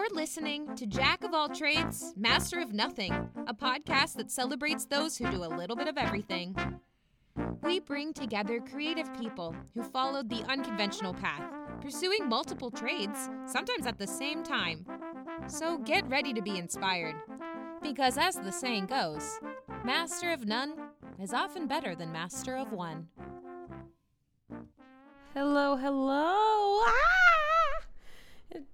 You're listening to Jack of All Trades, Master of Nothing, a podcast that celebrates those who do a little bit of everything. We bring together creative people who followed the unconventional path, pursuing multiple trades, sometimes at the same time. So get ready to be inspired. Because as the saying goes, master of none is often better than master of one. Hello, hello. Ah!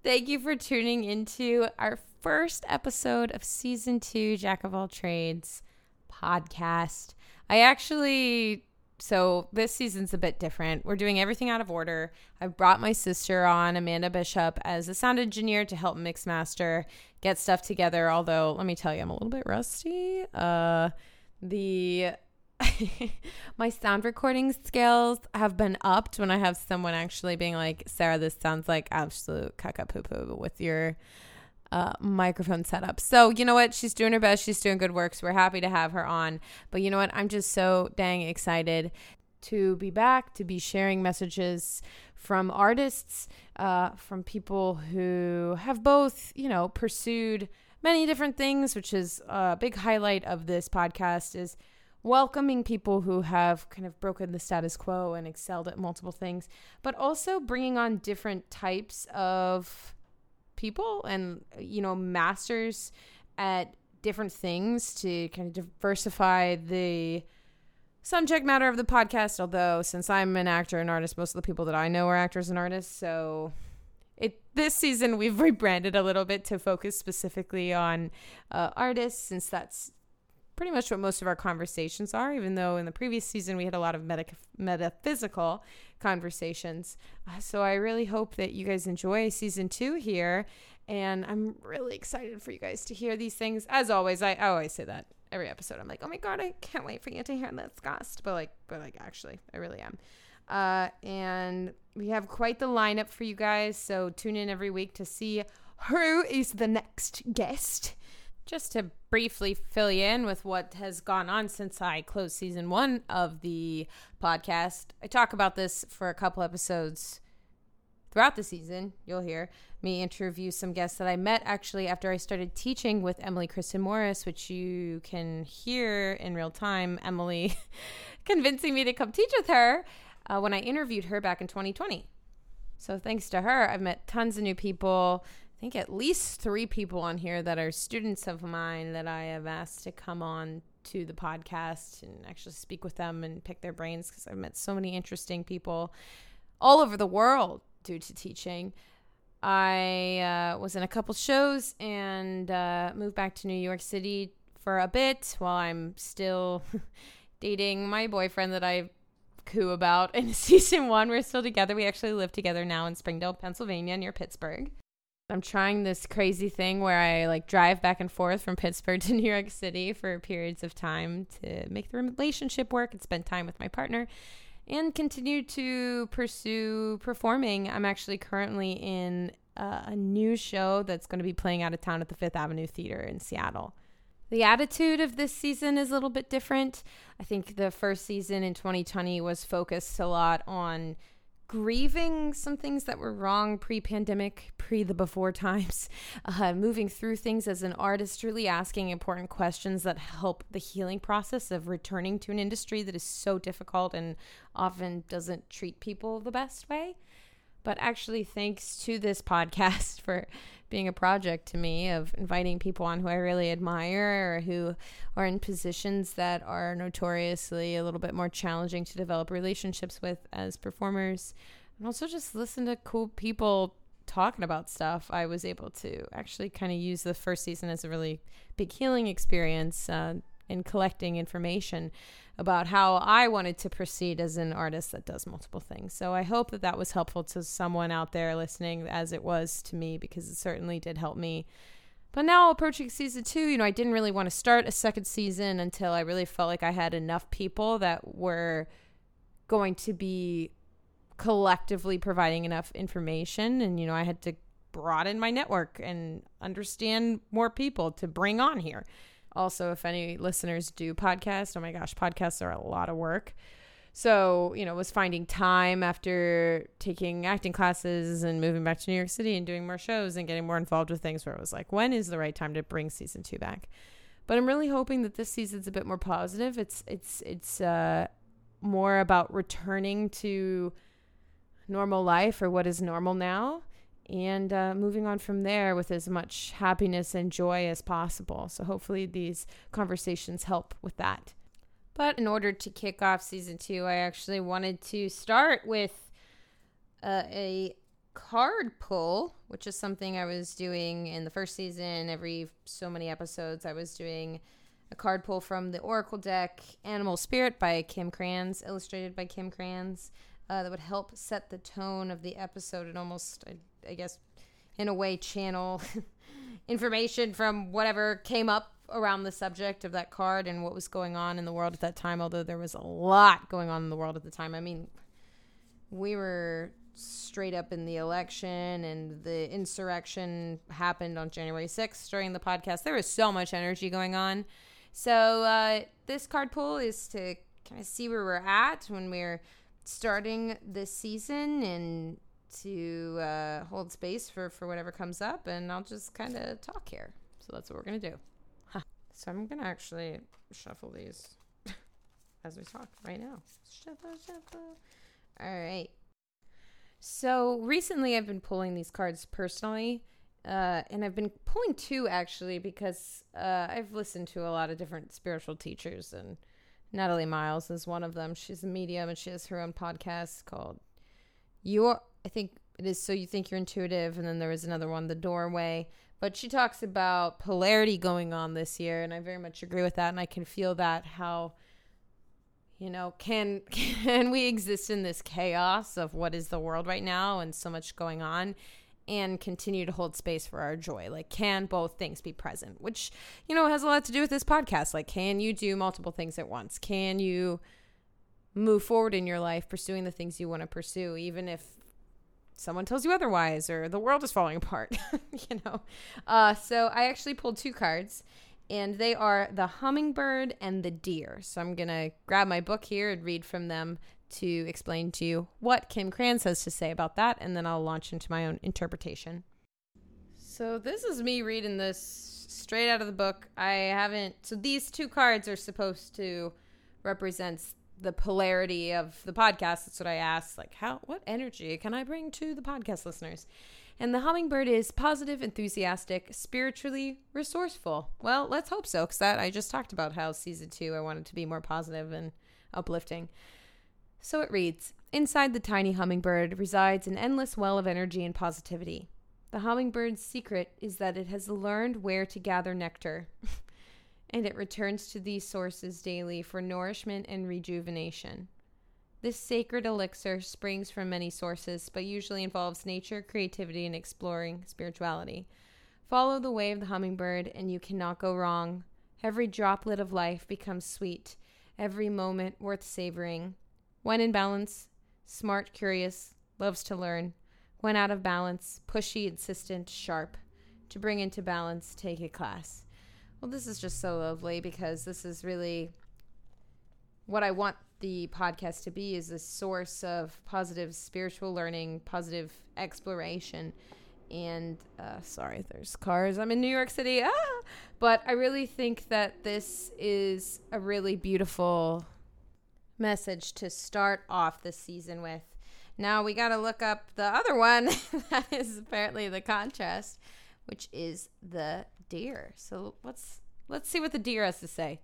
Thank you for tuning into our first episode of season two, Jack of All Trades podcast. I actually, so this season's a bit different. We're doing everything out of order. I've brought my sister on, Amanda Bishop, as a sound engineer to help mix master, get stuff together. Although, let me tell you, I'm a little bit rusty. Uh, the my sound recording skills have been upped when I have someone actually being like, Sarah, this sounds like absolute caca poo poo with your uh, microphone setup. So, you know what? She's doing her best. She's doing good work. So, we're happy to have her on. But you know what? I'm just so dang excited to be back, to be sharing messages from artists, uh, from people who have both, you know, pursued many different things, which is a big highlight of this podcast is welcoming people who have kind of broken the status quo and excelled at multiple things, but also bringing on different types of people and, you know, masters at different things to kind of diversify the subject matter of the podcast. Although, since I'm an actor and artist, most of the people that I know are actors and artists. So, it this season we've rebranded a little bit to focus specifically on uh, artists, since that's pretty much what most of our conversations are, even though in the previous season we had a lot of meta- metaphysical conversations. Uh, so I really hope that you guys enjoy season two here. And I'm really excited for you guys to hear these things. As always, I, I always say that every episode. I'm like, oh my God, I can't wait for you to hear this guest. But like, but like, actually, I really am. Uh, and we have quite the lineup for you guys. So tune in every week to see who is the next guest. Just to briefly fill you in with what has gone on since I closed season one of the podcast, I talk about this for a couple episodes throughout the season. You'll hear me interview some guests that I met actually after I started teaching with Emily Kristen Morris, which you can hear in real time. Emily convincing me to come teach with her uh, when I interviewed her back in 2020. So, thanks to her, I've met tons of new people, I think at least three people on here that are students of mine that I have asked to come on to the podcast and actually speak with them and pick their brains because I've met so many interesting people all over the world due to teaching. I uh, was in a couple shows and uh, moved back to New York City for a bit while I'm still dating my boyfriend that I coo about in season one. We're still together. We actually live together now in Springdale, Pennsylvania, near Pittsburgh. I'm trying this crazy thing where I like drive back and forth from Pittsburgh to New York City for periods of time to make the relationship work and spend time with my partner and continue to pursue performing. I'm actually currently in uh, a new show that's going to be playing out of town at the Fifth Avenue Theater in Seattle. The attitude of this season is a little bit different. I think the first season in 2020 was focused a lot on grieving some things that were wrong pre pandemic, pre the before times, uh, moving through things as an artist, really asking important questions that help the healing process of returning to an industry that is so difficult and often doesn't treat people the best way. But actually, thanks to this podcast for being a project to me of inviting people on who I really admire or who are in positions that are notoriously a little bit more challenging to develop relationships with as performers. And also just listen to cool people talking about stuff. I was able to actually kind of use the first season as a really big healing experience uh, in collecting information about how I wanted to proceed as an artist that does multiple things. So I hope that that was helpful to someone out there listening as it was to me because it certainly did help me. But now approaching season two, you know, I didn't really want to start a second season until I really felt like I had enough people that were going to be collectively providing enough information. And, you know, I had to broaden my network and understand more people to bring on here. Also, if any listeners do podcasts, oh my gosh, podcasts are a lot of work. So, you know, was finding time after taking acting classes and moving back to New York City and doing more shows and getting more involved with things where it was like, when is the right time to bring season two back? But I'm really hoping that this season's a bit more positive. It's it's it's uh more about returning to normal life or what is normal now and uh, moving on from there with as much happiness and joy as possible. So, hopefully, these conversations help with that. But in order to kick off season two, I actually wanted to start with uh, a card pull, which is something I was doing in the first season. Every so many episodes, I was doing a card pull from the Oracle deck Animal Spirit by Kim Krans, illustrated by Kim Krans. Uh, that would help set the tone of the episode and almost, I I guess, in a way, channel information from whatever came up around the subject of that card and what was going on in the world at that time. Although there was a lot going on in the world at the time. I mean, we were straight up in the election and the insurrection happened on January 6th during the podcast. There was so much energy going on. So, uh, this card pull is to kind of see where we're at when we're starting this season and to uh, hold space for, for whatever comes up, and I'll just kind of talk here. So that's what we're going to do. Huh. So I'm going to actually shuffle these as we talk right now. Shuffle, shuffle. All right. So recently I've been pulling these cards personally. Uh, and I've been pulling two actually because uh, I've listened to a lot of different spiritual teachers, and Natalie Miles is one of them. She's a medium and she has her own podcast called Your I think it is so you think you're intuitive, and then there was another one, the doorway. But she talks about polarity going on this year, and I very much agree with that, and I can feel that how you know can can we exist in this chaos of what is the world right now and so much going on and continue to hold space for our joy? Like can both things be present? Which you know has a lot to do with this podcast. Like can you do multiple things at once? Can you move forward in your life pursuing the things you want to pursue even if someone tells you otherwise or the world is falling apart, you know. Uh, so I actually pulled two cards and they are the hummingbird and the deer. So I'm going to grab my book here and read from them to explain to you what Kim Krans has to say about that and then I'll launch into my own interpretation. So this is me reading this straight out of the book. I haven't so these two cards are supposed to represent the polarity of the podcast. That's what I asked. Like, how, what energy can I bring to the podcast listeners? And the hummingbird is positive, enthusiastic, spiritually resourceful. Well, let's hope so, because that I just talked about how season two I wanted to be more positive and uplifting. So it reads Inside the tiny hummingbird resides an endless well of energy and positivity. The hummingbird's secret is that it has learned where to gather nectar. and it returns to these sources daily for nourishment and rejuvenation. This sacred elixir springs from many sources, but usually involves nature, creativity, and exploring spirituality. Follow the way of the hummingbird, and you cannot go wrong. Every droplet of life becomes sweet, every moment worth savoring. When in balance, smart, curious, loves to learn. When out of balance, pushy, insistent, sharp. To bring into balance, take a class. Well, this is just so lovely because this is really what I want the podcast to be is a source of positive spiritual learning, positive exploration. And uh, sorry, there's cars. I'm in New York City. Ah! But I really think that this is a really beautiful message to start off the season with. Now we got to look up the other one that is apparently the contrast, which is the deer. So let's let's see what the deer has to say.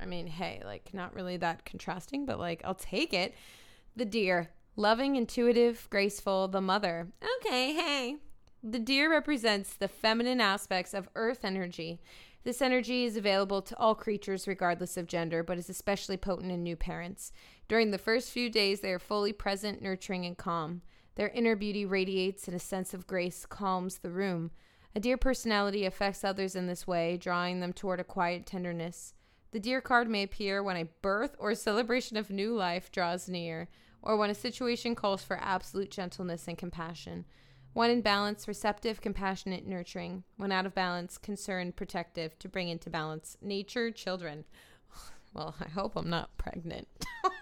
I mean, hey, like not really that contrasting, but like I'll take it. The deer, loving, intuitive, graceful, the mother. Okay, hey. The deer represents the feminine aspects of earth energy. This energy is available to all creatures regardless of gender, but is especially potent in new parents. During the first few days, they are fully present, nurturing, and calm. Their inner beauty radiates, and a sense of grace calms the room. A deer personality affects others in this way, drawing them toward a quiet tenderness. The deer card may appear when a birth or celebration of new life draws near, or when a situation calls for absolute gentleness and compassion. When in balance, receptive, compassionate, nurturing. When out of balance, concerned, protective, to bring into balance. Nature, children. Well, I hope I'm not pregnant.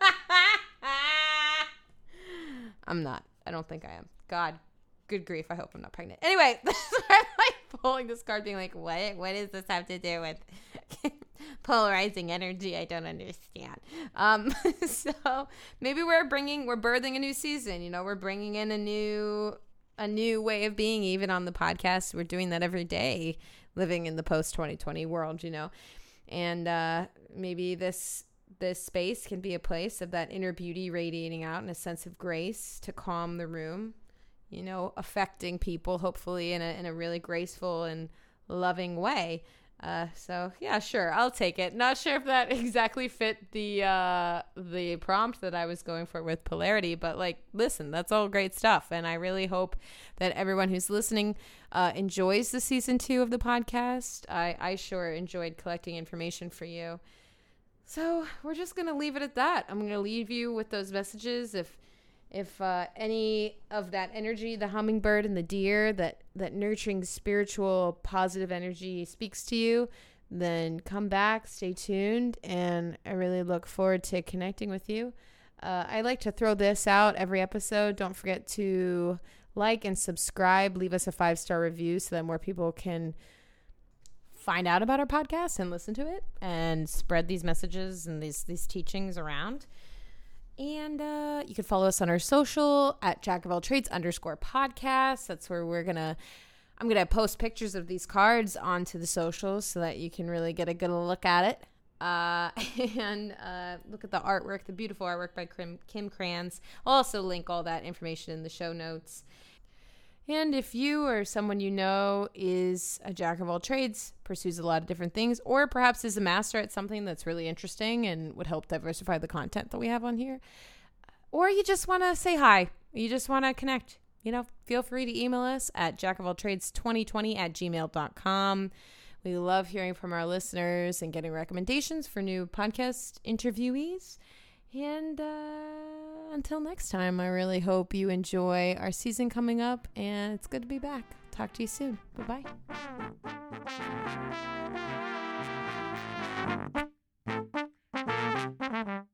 I'm not. I don't think I am. God, good grief. I hope I'm not pregnant. Anyway, pulling this card, being like, what? What does this have to do with polarizing energy? I don't understand. Um, so maybe we're bringing, we're birthing a new season. You know, we're bringing in a new, a new way of being, even on the podcast. We're doing that every day, living in the post 2020 world. You know, and uh, maybe this this space can be a place of that inner beauty radiating out and a sense of grace to calm the room you know, affecting people, hopefully in a in a really graceful and loving way. Uh, so yeah, sure, I'll take it. Not sure if that exactly fit the uh, the prompt that I was going for with polarity, but like, listen, that's all great stuff, and I really hope that everyone who's listening uh, enjoys the season two of the podcast. I I sure enjoyed collecting information for you. So we're just gonna leave it at that. I'm gonna leave you with those messages. If if uh, any of that energy the hummingbird and the deer that that nurturing spiritual positive energy speaks to you then come back stay tuned and i really look forward to connecting with you. Uh, i like to throw this out every episode. Don't forget to like and subscribe. Leave us a five star review so that more people can find out about our podcast and listen to it and spread these messages and these these teachings around and uh, you can follow us on our social at Jack of All Trades underscore podcast. That's where we're gonna. I'm gonna post pictures of these cards onto the socials so that you can really get a good look at it. Uh, and uh, look at the artwork, the beautiful artwork by Kim, Kim Krans. I'll also link all that information in the show notes. And if you or someone you know is a jack of all trades, pursues a lot of different things, or perhaps is a master at something that's really interesting and would help diversify the content that we have on here, or you just want to say hi, you just want to connect, you know, feel free to email us at jackofalltrades2020 at gmail.com. We love hearing from our listeners and getting recommendations for new podcast interviewees. And uh, until next time, I really hope you enjoy our season coming up, and it's good to be back. Talk to you soon. Bye bye.